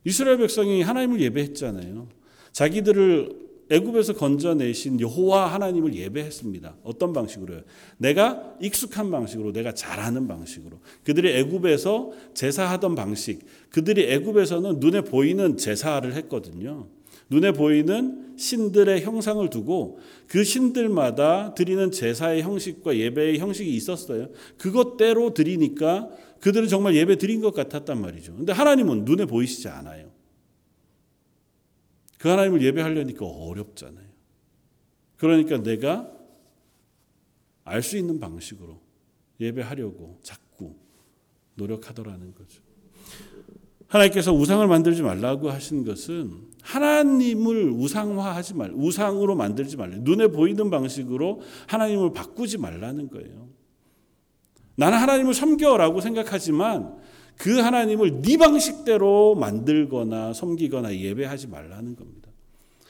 이스라엘 백성이 하나님을 예배했잖아요. 자기들을 애굽에서 건져내신 여호와 하나님을 예배했습니다. 어떤 방식으로요? 내가 익숙한 방식으로, 내가 잘하는 방식으로. 그들이 애굽에서 제사하던 방식, 그들이 애굽에서는 눈에 보이는 제사를 했거든요. 눈에 보이는 신들의 형상을 두고 그 신들마다 드리는 제사의 형식과 예배의 형식이 있었어요. 그것대로 드리니까 그들은 정말 예배 드린 것 같았단 말이죠. 근데 하나님은 눈에 보이시지 않아요. 그 하나님을 예배하려니까 어렵잖아요. 그러니까 내가 알 수 있는 방식으로 예배하려고 자꾸 노력하더라는 거죠. 하나님께서 우상을 만들지 말라고 하신 것은 하나님을 우상화하지 말, 우상으로 만들지 말라. 눈에 보이는 방식으로 하나님을 바꾸지 말라는 거예요. 나는 하나님을 섬겨라고 생각하지만 그 하나님을 네 방식대로 만들거나 섬기거나 예배하지 말라는 겁니다.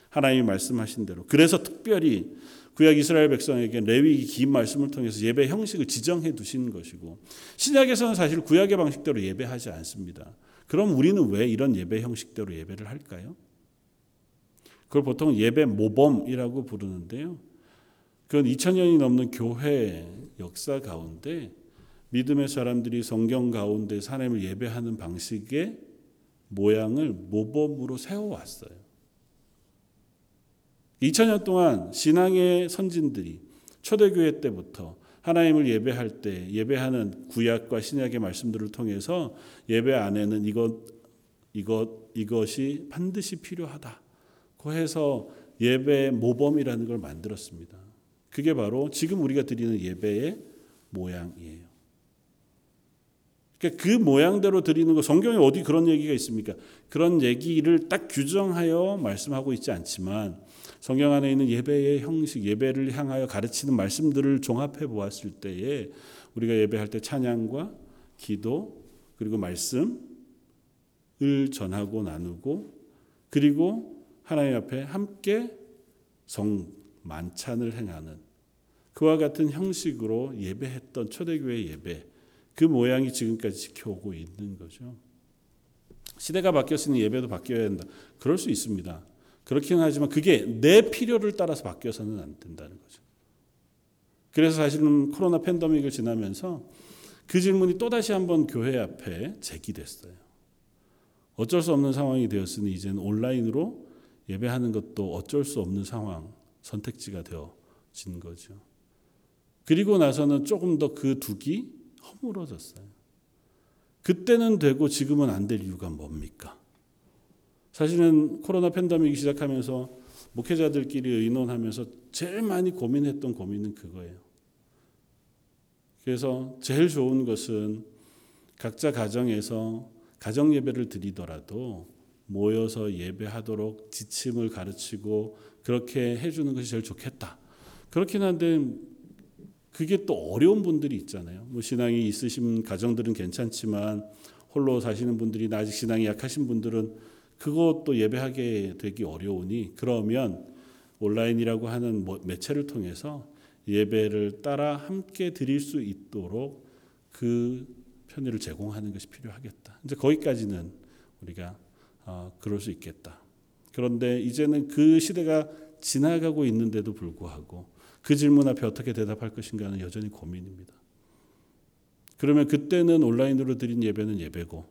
하나님이 말씀하신 대로. 그래서 특별히 구약 이스라엘 백성에게 레위기 긴 말씀을 통해서 예배 형식을 지정해 두신 것이고 신약에서는 사실 구약의 방식대로 예배하지 않습니다. 그럼 우리는 왜 이런 예배 형식대로 예배를 할까요? 그걸 보통 예배 모범이라고 부르는데요. 그건 2000년이 넘는 교회 역사 가운데 믿음의 사람들이 성경 가운데 하나님을 예배하는 방식의 모양을 모범으로 세워왔어요. 2000년 동안 신앙의 선진들이 초대교회 때부터 하나님을 예배할 때 예배하는 구약과 신약의 말씀들을 통해서 예배 안에는 이것 이것 이것이 반드시 필요하다. 그 해서 예배 모범이라는 걸 만들었습니다. 그게 바로 지금 우리가 드리는 예배의 모양이에요. 그러니까 그 모양대로 드리는 거 성경에 어디 그런 얘기가 있습니까? 그런 얘기를 딱 규정하여 말씀하고 있지 않지만 성경 안에 있는 예배의 형식, 예배를 향하여 가르치는 말씀들을 종합해 보았을 때에 우리가 예배할 때 찬양과 기도 그리고 말씀을 전하고 나누고 그리고 하나님 앞에 함께 성 만찬을 행하는 그와 같은 형식으로 예배했던 초대교회 예배 그 모양이 지금까지 지켜오고 있는 거죠. 시대가 바뀌었으니 예배도 바뀌어야 한다. 그럴 수 있습니다. 그렇긴 하지만 그게 내 필요를 따라서 바뀌어서는 안 된다는 거죠. 그래서 사실은 코로나 팬데믹을 지나면서 그 질문이 또다시 한번 교회 앞에 제기됐어요. 어쩔 수 없는 상황이 되었으니 이제는 온라인으로 예배하는 것도 어쩔 수 없는 상황, 선택지가 되어진 거죠. 그리고 나서는 조금 더그 둑이 허물어졌어요. 그때는 되고 지금은 안 될 이유가 뭡니까? 사실은 코로나 팬데믹이 시작하면서 목회자들끼리 의논하면서 제일 많이 고민했던 고민은 그거예요. 그래서 제일 좋은 것은 각자 가정에서 가정 예배를 드리더라도 모여서 예배하도록 지침을 가르치고 그렇게 해주는 것이 제일 좋겠다. 그렇긴 한데 그게 또 어려운 분들이 있잖아요. 뭐 신앙이 있으신 가정들은 괜찮지만 홀로 사시는 분들이 아직 신앙이 약하신 분들은 그것도 예배하게 되기 어려우니 그러면 온라인이라고 하는 뭐 매체를 통해서 예배를 따라 함께 드릴 수 있도록 그 편의를 제공하는 것이 필요하겠다. 이제 거기까지는 우리가 어, 그럴 수 있겠다. 그런데 이제는 그 시대가 지나가고 있는데도 불구하고 그 질문 앞에 어떻게 대답할 것인가는 여전히 고민입니다. 그러면 그때는 온라인으로 드린 예배는 예배고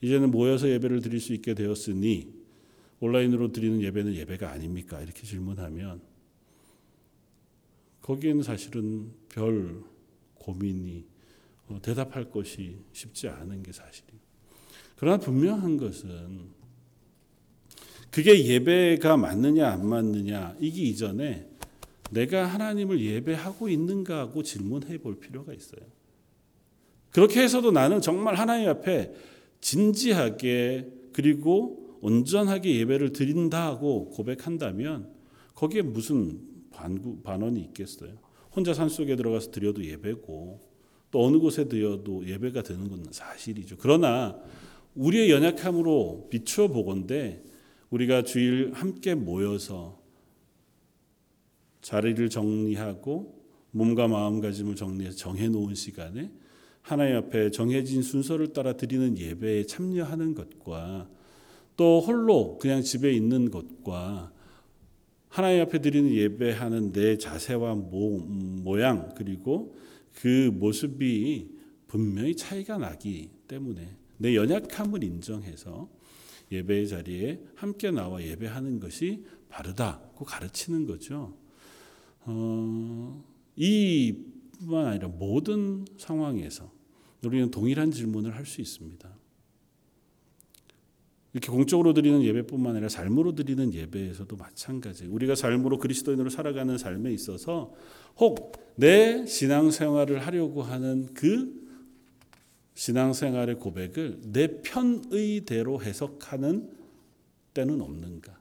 이제는 모여서 예배를 드릴 수 있게 되었으니 온라인으로 드리는 예배는 예배가 아닙니까? 이렇게 질문하면 거기에는 사실은 별 고민이 어, 대답할 것이 쉽지 않은 게 사실이에요. 그러나 분명한 것은 그게 예배가 맞느냐 안 맞느냐 이기 이전에 내가 하나님을 예배하고 있는가 하고 질문해 볼 필요가 있어요. 그렇게 해서도 나는 정말 하나님 앞에 진지하게 그리고 온전하게 예배를 드린다 하고 고백한다면 거기에 무슨 반구, 반원이 있겠어요. 혼자 산속에 들어가서 드려도 예배고 또 어느 곳에 드려도 예배가 되는 건 사실이죠. 그러나 우리의 연약함으로 비추어 보건대 우리가 주일 함께 모여서 자리를 정리하고 몸과 마음가짐을 정리해서 정해 놓은 시간에 하나님 앞에 정해진 순서를 따라 드리는 예배에 참여하는 것과 또 홀로 그냥 집에 있는 것과 하나님 앞에 드리는 예배하는 내 자세와 모, 모양 그리고 그 모습이 분명히 차이가 나기 때문에 내 연약함을 인정해서 예배의 자리에 함께 나와 예배하는 것이 바르다고 가르치는 거죠. 어, 이뿐만 아니라 모든 상황에서 우리는 동일한 질문을 할 수 있습니다. 이렇게 공적으로 드리는 예배뿐만 아니라 삶으로 드리는 예배에서도 마찬가지. 우리가 삶으로 그리스도인으로 살아가는 삶에 있어서 혹 내 신앙생활을 하려고 하는 그 신앙생활의 고백을 내 편의대로 해석하는 때는 없는가?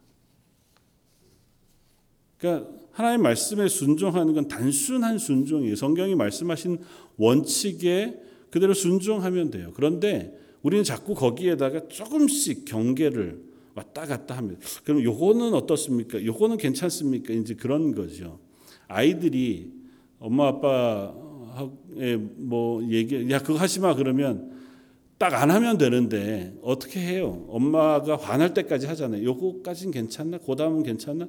그러니까 하나님 말씀에 순종하는 건 단순한 순종이에요. 성경이 말씀하신 원칙에 그대로 순종하면 돼요. 그런데 우리는 자꾸 거기에다가 조금씩 경계를 왔다 갔다 합니다. 그럼 요거는 어떻습니까? 요거는 괜찮습니까? 이제 그런 거죠. 아이들이 엄마 아빠의 뭐 얘기 야 그거 하지 마 그러면 딱 안 하면 되는데 어떻게 해요? 엄마가 화날 때까지 하잖아요. 요거까진 괜찮나? 그다음은 괜찮나?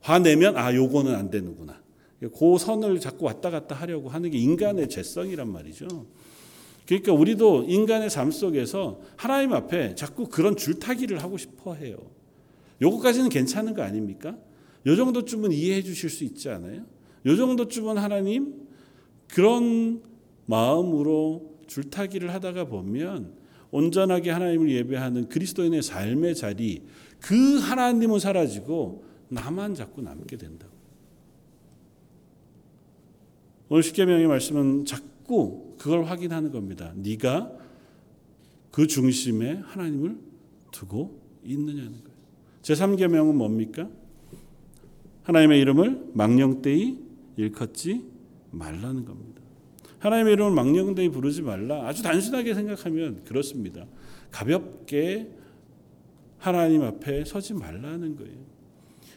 화내면 아 요거는 안 되는구나. 그 선을 자꾸 왔다 갔다 하려고 하는 게 인간의 죄성이란 말이죠. 그러니까 우리도 인간의 삶 속에서 하나님 앞에 자꾸 그런 줄타기를 하고 싶어 해요. 요거까지는 괜찮은 거 아닙니까? 요 정도쯤은 이해해 주실 수 있지 않아요? 요 정도쯤은 하나님 그런 마음으로 줄타기를 하다가 보면 온전하게 하나님을 예배하는 그리스도인의 삶의 자리 그 하나님은 사라지고 나만 자꾸 남게 된다. 오늘 십계명의 말씀은 자꾸 그걸 확인하는 겁니다. 네가 그 중심에 하나님을 두고 있느냐는 거예요. 제 3계명은 뭡니까? 하나님의 이름을 망령되이 일컫지 말라는 겁니다. 하나님의 이름을 망령되이 부르지 말라. 아주 단순하게 생각하면 그렇습니다. 가볍게 하나님 앞에 서지 말라는 거예요.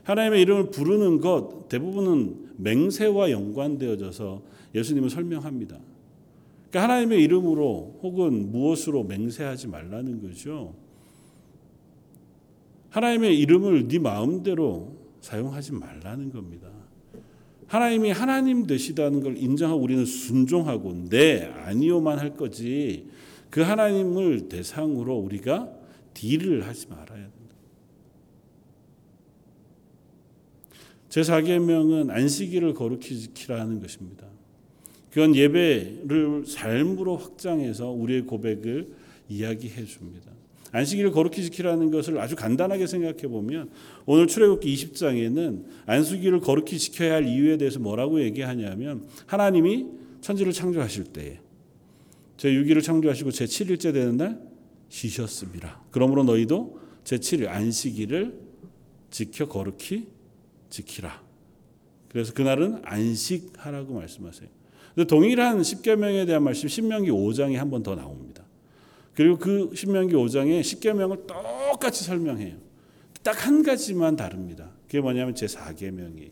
하나님의 이름을 부르는 것 대부분은 맹세와 연관되어져서 예수님은 설명합니다. 그러니까 하나님의 이름으로 혹은 무엇으로 맹세하지 말라는 거죠. 하나님의 이름을 네 마음대로 사용하지 말라는 겁니다. 하나님이 하나님 되시다는 걸 인정하고 우리는 순종하고 네 아니요만 할 거지 그 하나님을 대상으로 우리가 딜을 하지 말아야 된다. 제 4계명은 안식일을 거룩히 지키라는 것입니다. 그건 예배를 삶으로 확장해서 우리의 고백을 이야기해 줍니다. 안식일을 거룩히 지키라는 것을 아주 간단하게 생각해 보면 오늘 출애굽기 20장에는 안식일을 거룩히 지켜야 할 이유에 대해서 뭐라고 얘기하냐면 하나님이 천지를 창조하실 때에 제 6일을 창조하시고 제 7일째 되는 날 쉬셨습니다. 그러므로 너희도 제 7일 안식일을 지켜 거룩히 지키라. 그래서 그날은 안식하라고 말씀하세요. 동일한 십계명에 대한 말씀 신명기 5장에 한 번 더 나옵니다. 그리고 그 신명기 5장에 십계명을 똑같이 설명해요. 딱 한 가지만 다릅니다. 그게 뭐냐면 제 4계명이에요.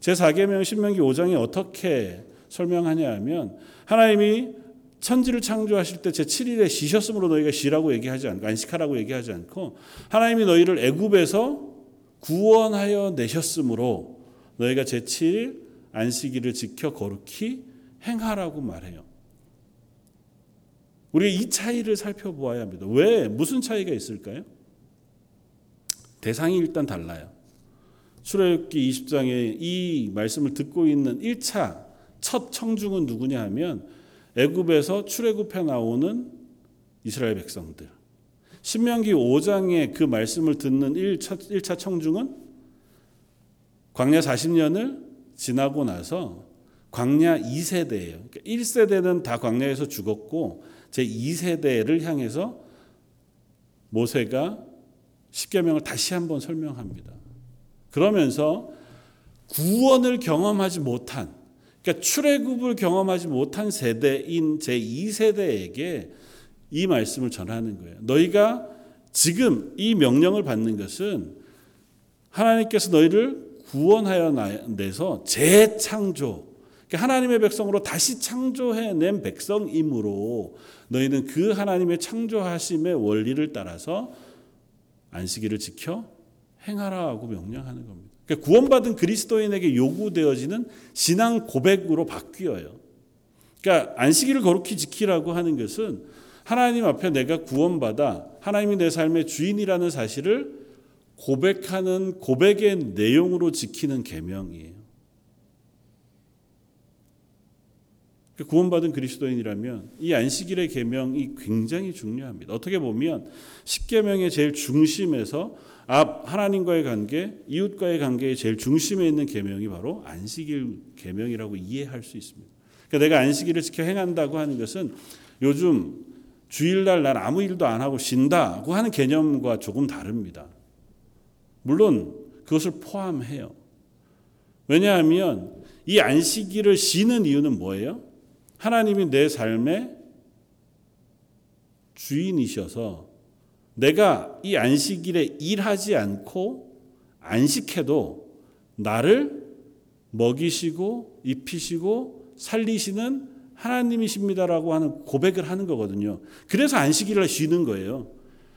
제 4계명 신명기 5장이 어떻게 설명하냐 하면 하나님이 천지를 창조하실 때 제 7일에 쉬셨으므로 너희가 쉬라고 얘기하지 않고 안식하라고 얘기하지 않고 하나님이 너희를 애굽에서 구원하여 내셨으므로 너희가 제 7일 안식일을 지켜 거룩히 행하라고 말해요. 우리가 이 차이를 살펴보아야 합니다. 왜? 무슨 차이가 있을까요? 대상이 일단 달라요. 출애굽기 20장에 이 말씀을 듣고 있는 1차 첫 청중은 누구냐 하면 애굽에서 출애굽해 나오는 이스라엘 백성들. 신명기 5장에 그 말씀을 듣는 1차, 1차 청중은 광야 40년을 지나고 나서 광야 2세대예요. 그러니까 1세대는 다 광야에서 죽었고 제 2세대를 향해서 모세가 십계명을 다시 한번 설명합니다. 그러면서 구원을 경험하지 못한 그러니까 출애굽을 경험하지 못한 세대인 제 2세대에게 이 말씀을 전하는 거예요. 너희가 지금 이 명령을 받는 것은 하나님께서 너희를 구원하여 내서 재창조 하나님의 백성으로 다시 창조해낸 백성이므로 너희는 그 하나님의 창조하심의 원리를 따라서 안식일을 지켜 행하라고 명령하는 겁니다. 그러니까 구원받은 그리스도인에게 요구되어지는 신앙 고백으로 바뀌어요. 그러니까 안식일을 거룩히 지키라고 하는 것은 하나님 앞에 내가 구원받아 하나님이 내 삶의 주인이라는 사실을 고백하는 고백의 내용으로 지키는 계명이에요. 구원받은 그리스도인이라면 이 안식일의 계명이 굉장히 중요합니다. 어떻게 보면 십계명의 제일 중심에서 앞 하나님과의 관계, 이웃과의 관계의 제일 중심에 있는 계명이 바로 안식일 계명이라고 이해할 수 있습니다. 그러니까 내가 안식일을 지켜 행한다고 하는 것은 요즘 주일날 난 아무 일도 안 하고 쉰다고 하는 개념과 조금 다릅니다. 물론 그것을 포함해요. 왜냐하면 이 안식일을 쉬는 이유는 뭐예요? 하나님이 내 삶의 주인이셔서 내가 이 안식일에 일하지 않고 안식해도 나를 먹이시고 입히시고 살리시는 하나님이십니다라고 하는 고백을 하는 거거든요. 그래서 안식일을 쉬는 거예요.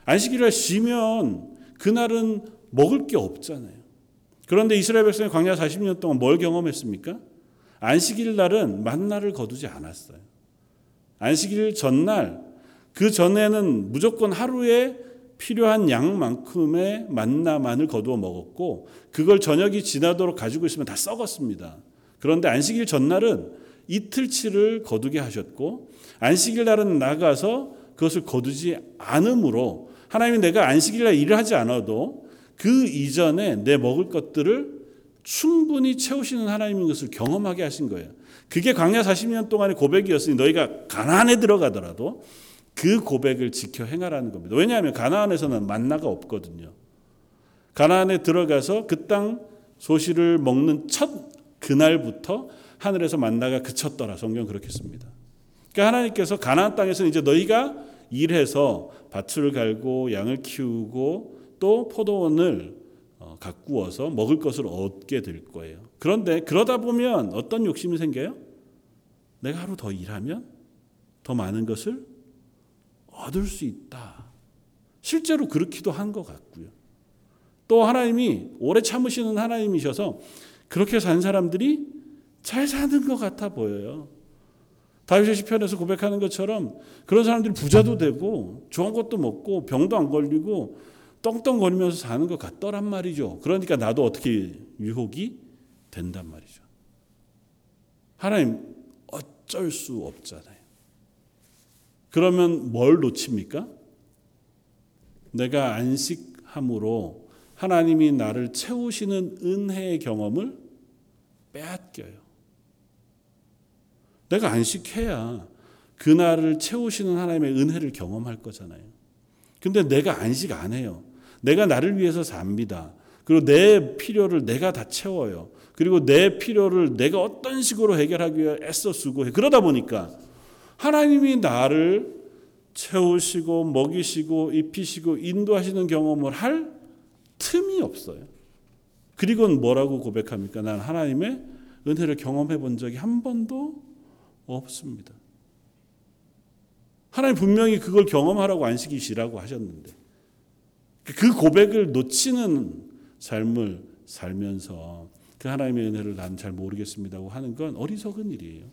안식일을 쉬면 그날은 먹을 게 없잖아요. 그런데 이스라엘 백성이 광야 40년 동안 뭘 경험했습니까? 안식일 날은 만나를 거두지 않았어요. 안식일 전날 그 전에는 무조건 하루에 필요한 양만큼의 만나만을 거두어 먹었고 그걸 저녁이 지나도록 가지고 있으면 다 썩었습니다. 그런데 안식일 전날은 이틀치를 거두게 하셨고 안식일 날은 나가서 그것을 거두지 않으므로 하나님이 내가 안식일 날 일을 하지 않아도 그 이전에 내 먹을 것들을 충분히 채우시는 하나님인 것을 경험하게 하신 거예요. 그게 광야 40년 동안의 고백이었으니 너희가 가나안에 들어가더라도 그 고백을 지켜 행하라는 겁니다. 왜냐하면 가나안에서는 만나가 없거든요. 가나안에 들어가서 그 땅 소시를 먹는 첫 그날부터 하늘에서 만나가 그쳤더라. 성경 그렇게 씁니다. 그러니까 하나님께서 가나안 땅에서 이제 너희가 일해서 밭을 갈고 양을 키우고 또 포도원을 어, 가꾸어서 먹을 것을 얻게 될 거예요. 그런데 그러다 보면 어떤 욕심이 생겨요? 내가 하루 더 일하면 더 많은 것을 얻을 수 있다. 실제로 그렇기도 한 것 같고요. 또 하나님이 오래 참으시는 하나님이셔서 그렇게 산 사람들이 잘 사는 것 같아 보여요. 다윗의 시편에서 고백하는 것처럼 그런 사람들이 부자도 되고 좋은 것도 먹고 병도 안 걸리고 떵떵거리면서 사는 것 같더란 말이죠. 그러니까 나도 어떻게 유혹이 된단 말이죠. 하나님 어쩔 수 없잖아요. 그러면 뭘 놓칩니까? 내가 안식함으로 하나님이 나를 채우시는 은혜의 경험을 빼앗겨요. 내가 안식해야 그날을 채우시는 하나님의 은혜를 경험할 거잖아요. 근데 내가 안식 안 해요. 내가 나를 위해서 삽니다. 그리고 내 필요를 내가 다 채워요. 그리고 내 필요를 내가 어떤 식으로 해결하기 위해 애써 쓰고 해. 그러다 보니까 하나님이 나를 채우시고 먹이시고 입히시고 인도하시는 경험을 할 틈이 없어요. 그리고 뭐라고 고백합니까? 난 하나님의 은혜를 경험해 본 적이 한 번도 없습니다. 하나님 분명히 그걸 경험하라고 안식이 시라고 하셨는데 그 고백을 놓치는 삶을 살면서 그 하나님의 은혜를 난 잘 모르겠습니다고 하는 건 어리석은 일이에요.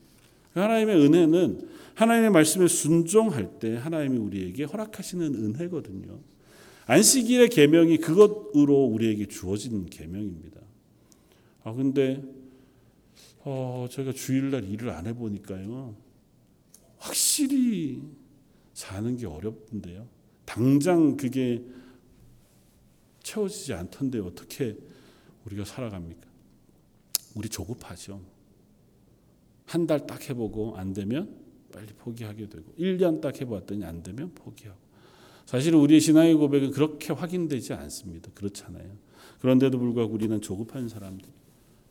그 하나님의 은혜는 하나님의 말씀에 순종할 때 하나님이 우리에게 허락하시는 은혜거든요. 안식일의 계명이 그것으로 우리에게 주어진 계명입니다. 아 근데 어, 제가 주일날 일을 안 해보니까요. 확실히 사는 게 어렵던데요. 당장 그게 채워지지 않던데 어떻게 우리가 살아갑니까? 우리 조급하죠. 한 달 딱 해보고 안 되면 빨리 포기하게 되고 1년 딱 해봤더니 안 되면 포기하고 사실은 우리의 신앙의 고백은 그렇게 확인되지 않습니다. 그렇잖아요. 그런데도 불구하고 우리는 조급한 사람들.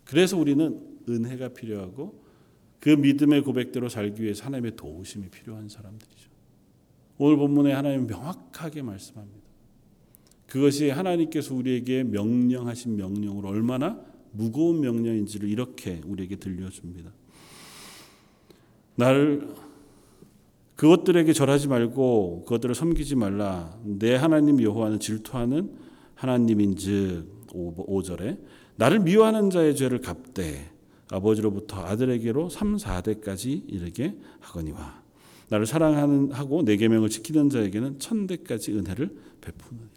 그래서 우리는 은혜가 필요하고 그 믿음의 고백대로 살기 위해서 하나님의 도우심이 필요한 사람들이죠. 오늘 본문에 하나님 명확하게 말씀합니다. 그것이 하나님께서 우리에게 명령하신 명령으로 얼마나 무거운 명령인지를 이렇게 우리에게 들려줍니다. 나를 그것들에게 절하지 말고 그것들을 섬기지 말라. 내 하나님 여호와는 질투하는 하나님인즉 5절에 나를 미워하는 자의 죄를 갚되 아버지로부터 아들에게로 3, 4대까지 이르게 하거니와 나를 사랑하는 하고 내 계명을 지키는 자에게는 천대까지 은혜를 베푸느니라.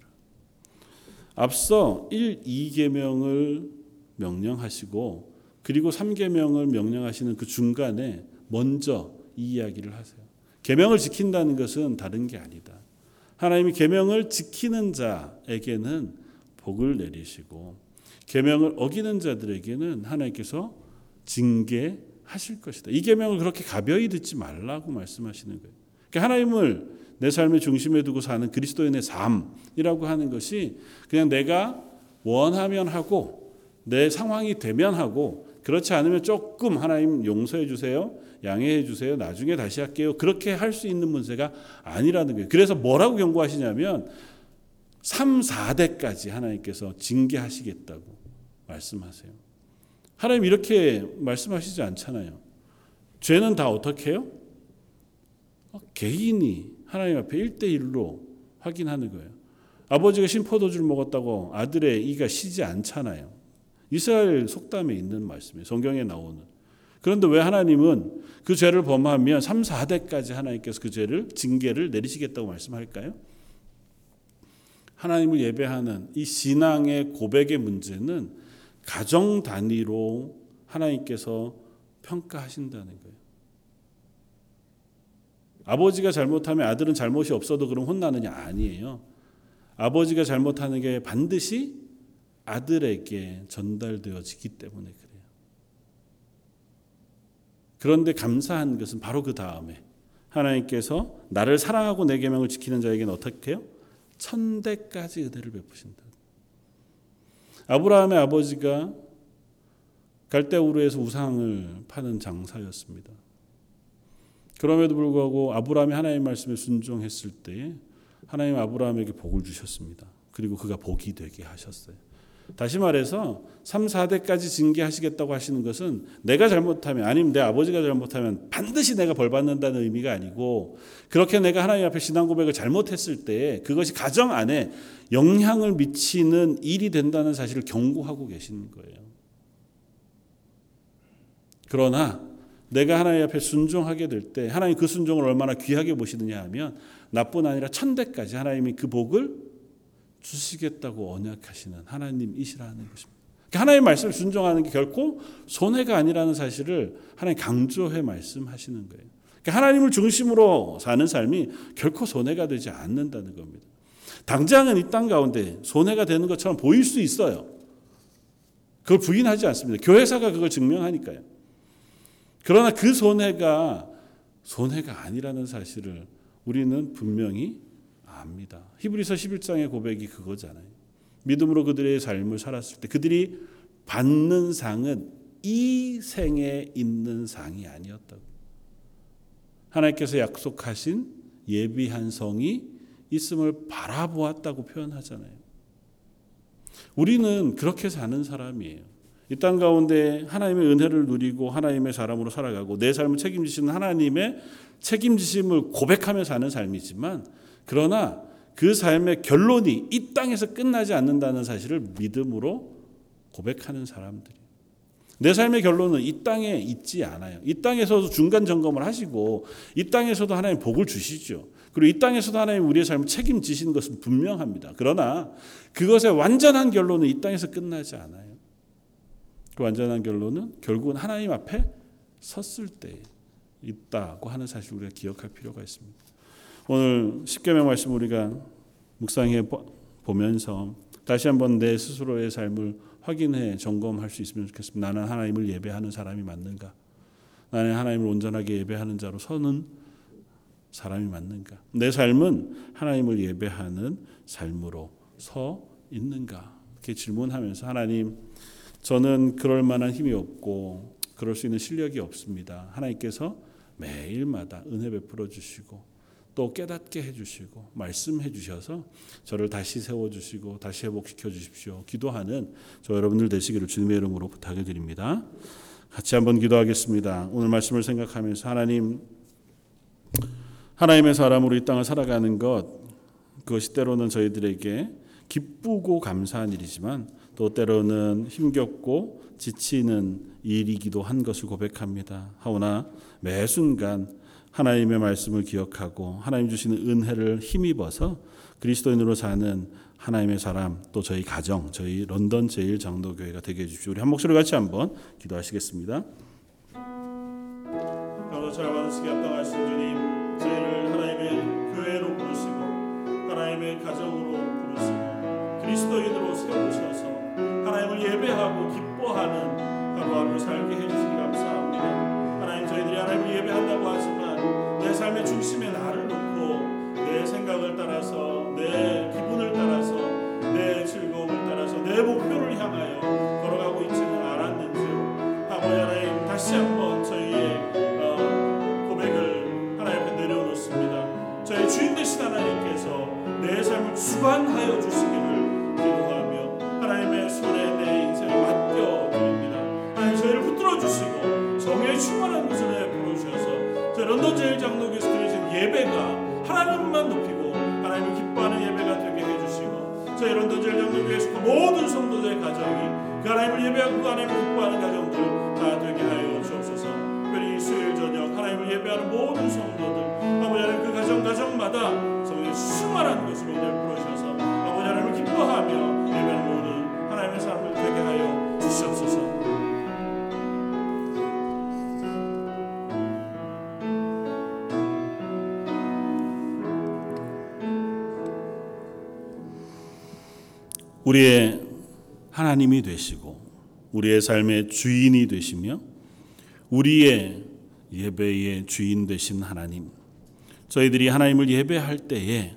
앞서 1, 2계명을 명령하시고 그리고 3계명을 명령하시는 그 중간에 먼저 이 이야기를 하세요. 계명을 지킨다는 것은 다른 게 아니다. 하나님이 계명을 지키는 자에게는 복을 내리시고 계명을 어기는 자들에게는 하나님께서 징계하실 것이다. 이 계명을 그렇게 가벼이 듣지 말라고 말씀하시는 거예요. 그러니까 하나님을 내 삶의 중심에 두고 사는 그리스도인의 삶이라고 하는 것이 그냥 내가 원하면 하고 내 상황이 되면 하고 그렇지 않으면 조금 하나님 용서해 주세요. 양해해 주세요. 나중에 다시 할게요. 그렇게 할 수 있는 문제가 아니라는 거예요. 그래서 뭐라고 경고하시냐면 3, 4대까지 하나님께서 징계하시겠다고 말씀하세요. 하나님 이렇게 말씀하시지 않잖아요. 죄는 다 어떻게 해요? 어, 개인이 하나님 앞에 1대1로 확인하는 거예요. 아버지가 신포도주를 먹었다고 아들의 이가 시지 않잖아요. 이스라엘 속담에 있는 말씀이에요. 성경에 나오는. 그런데 왜 하나님은 그 죄를 범하면 3, 4대까지 하나님께서 그 죄를 징계를 내리시겠다고 말씀할까요? 하나님을 예배하는 이 신앙의 고백의 문제는 가정 단위로 하나님께서 평가하신다는 거예요. 아버지가 잘못하면 아들은 잘못이 없어도 그럼 혼나느냐 아니에요. 아버지가 잘못하는 게 반드시 아들에게 전달되어지기 때문에 그래요. 그런데 감사한 것은 바로 그 다음에 하나님께서 나를 사랑하고 내 계명을 지키는 자에게는 어떻게 해요? 천대까지 은혜를 베푸신다. 아브라함의 아버지가 갈대우르에서 우상을 파는 장사였습니다. 그럼에도 불구하고 아브라함이 하나님 말씀에 순종했을 때에 하나님 아브라함에게 복을 주셨습니다. 그리고 그가 복이 되게 하셨어요. 다시 말해서 3, 4대까지 징계하시겠다고 하시는 것은 내가 잘못하면 아니면 내 아버지가 잘못하면 반드시 내가 벌 받는다는 의미가 아니고 그렇게 내가 하나님 앞에 신앙 고백을 잘못했을 때 그것이 가정 안에 영향을 미치는 일이 된다는 사실을 경고하고 계시는 거예요. 그러나 내가 하나님 앞에 순종하게 될 때 하나님 그 순종을 얼마나 귀하게 보시느냐 하면 나뿐 아니라 천대까지 하나님이 그 복을 주시겠다고 언약하시는 하나님이시라는 것입니다. 그러니까 하나님의 말씀을 순종하는 게 결코 손해가 아니라는 사실을 하나님 강조해 말씀하시는 거예요. 그러니까 하나님을 중심으로 사는 삶이 결코 손해가 되지 않는다는 겁니다. 당장은 이 땅 가운데 손해가 되는 것처럼 보일 수 있어요. 그걸 부인하지 않습니다. 교회사가 그걸 증명하니까요. 그러나 그 손해가 손해가 아니라는 사실을 우리는 분명히 압니다. 히브리서 11장의 고백이 그거잖아요. 믿음으로 그들의 삶을 살았을 때 그들이 받는 상은 이 생에 있는 상이 아니었다고. 하나님께서 약속하신 예비한 성이 있음을 바라보았다고 표현하잖아요. 우리는 그렇게 사는 사람이에요. 이 땅 가운데 하나님의 은혜를 누리고 하나님의 사람으로 살아가고 내 삶을 책임지시는 하나님의 책임지심을 고백하며 사는 삶이지만 그러나 그 삶의 결론이 이 땅에서 끝나지 않는다는 사실을 믿음으로 고백하는 사람들이. 내 삶의 결론은 이 땅에 있지 않아요. 이 땅에서도 중간 점검을 하시고 이 땅에서도 하나님 복을 주시죠. 그리고 이 땅에서도 하나님 우리의 삶을 책임지시는 것은 분명합니다. 그러나 그것의 완전한 결론은 이 땅에서 끝나지 않아요. 그 완전한 결론은 결국은 하나님 앞에 섰을 때 있다고 하는 사실을 우리가 기억할 필요가 있습니다. 오늘 십계명 말씀 우리가 묵상해 보면서 다시 한번 내 스스로의 삶을 확인해 점검할 수 있으면 좋겠습니다. 나는 하나님을 예배하는 사람이 맞는가? 나는 하나님을 온전하게 예배하는 자로 서는 사람이 맞는가? 내 삶은 하나님을 예배하는 삶으로 서 있는가? 이렇게 질문하면서 하나님 저는 그럴 만한 힘이 없고 그럴 수 있는 실력이 없습니다. 하나님께서 매일마다 은혜 베풀어 주시고 또 깨닫게 해주시고 말씀해 주셔서 저를 다시 세워 주시고 다시 회복시켜 주십시오. 기도하는 저 여러분들 되시기를 주님의 이름으로 부탁을 드립니다. 같이 한번 기도하겠습니다. 오늘 말씀을 생각하면서 하나님 하나님의 사람으로 이 땅을 살아가는 것 그것이 때로는 저희들에게 기쁘고 감사한 일이지만 또 때로는 힘겹고 지치는 일이기도 한 것을 고백합니다. 하오나 매 순간 하나님의 말씀을 기억하고 하나님 주시는 은혜를 힘입어서 그리스도인으로 사는 하나님의 사람 또 저희 가정 저희 런던 제일 장로교회가 되게 해주십시오. 우리 한 목소리 같이 한번 기도하시겠습니다. 잘 받으시게 합당하신 주님 저희를 하나님의 교회로 부르시고 하나님의 가정으로 부르시고 그리스도인으로 세우셔서 하나님을 예배하고 기뻐하는 하루하루 살게 해주시기 감사합니다. 하나님 저희들이 하나님을 예배한다고 하지만 내 삶의 중심에 나를 놓고 내 생각을 따라서 내 예배가 하나님만 높이고 하나님을 기뻐하는 예배가 되게 해주시고 저희 런던 제일 장로교에서 그 모든 성도들의 가정이 그 하나님을 예배하고 그 하나님을 기뻐하는 가정들 다 되게 하여 주옵소서. 예배하는 모든 성도들 아버지 하나님 그 가정 가정마다 성령의 충만한 것으로 부르셔서 아버지 하나님을 기뻐하며 예배하는 모든 하나님의 사람을 되게 우리의 하나님이 되시고 우리의 삶의 주인이 되시며 우리의 예배의 주인 되신 하나님. 저희들이 하나님을 예배할 때에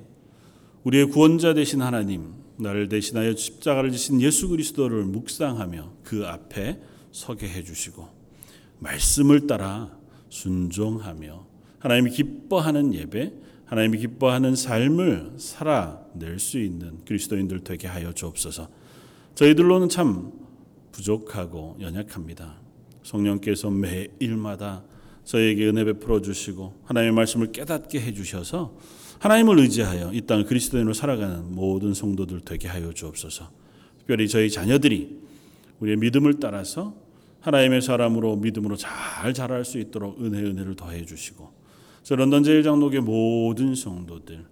우리의 구원자 되신 하나님, 나를 대신하여 십자가를 지신 예수 그리스도를 묵상하며 그 앞에 서게 해 주시고 말씀을 따라 순종하며 하나님이 기뻐하는 예배, 하나님이 기뻐하는 삶을 살아낼 수 있는 그리스도인들 되게 하여 주옵소서. 저희들로는 참 부족하고 연약합니다. 성령께서 매일마다 저에게 은혜 베풀어 주시고 하나님의 말씀을 깨닫게 해 주셔서 하나님을 의지하여 이 땅 그리스도인으로 살아가는 모든 성도들 되게 하여 주옵소서. 특별히 저희 자녀들이 우리의 믿음을 따라서 하나님의 사람으로 믿음으로 잘 자랄 수 있도록 은혜 은혜를 더해 주시고 저 런던 제일장독의 모든 성도들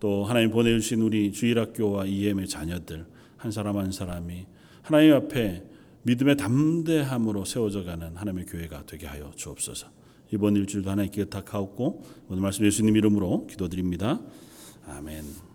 또 하나님 보내주신 우리 주일학교와 EM의 자녀들 한 사람 한 사람이 하나님 앞에 믿음의 담대함으로 세워져가는 하나님의 교회가 되게 하여 주옵소서. 이번 일주일도 하나님께 탁하옵고 오늘 말씀 예수님 이름으로 기도드립니다. 아멘.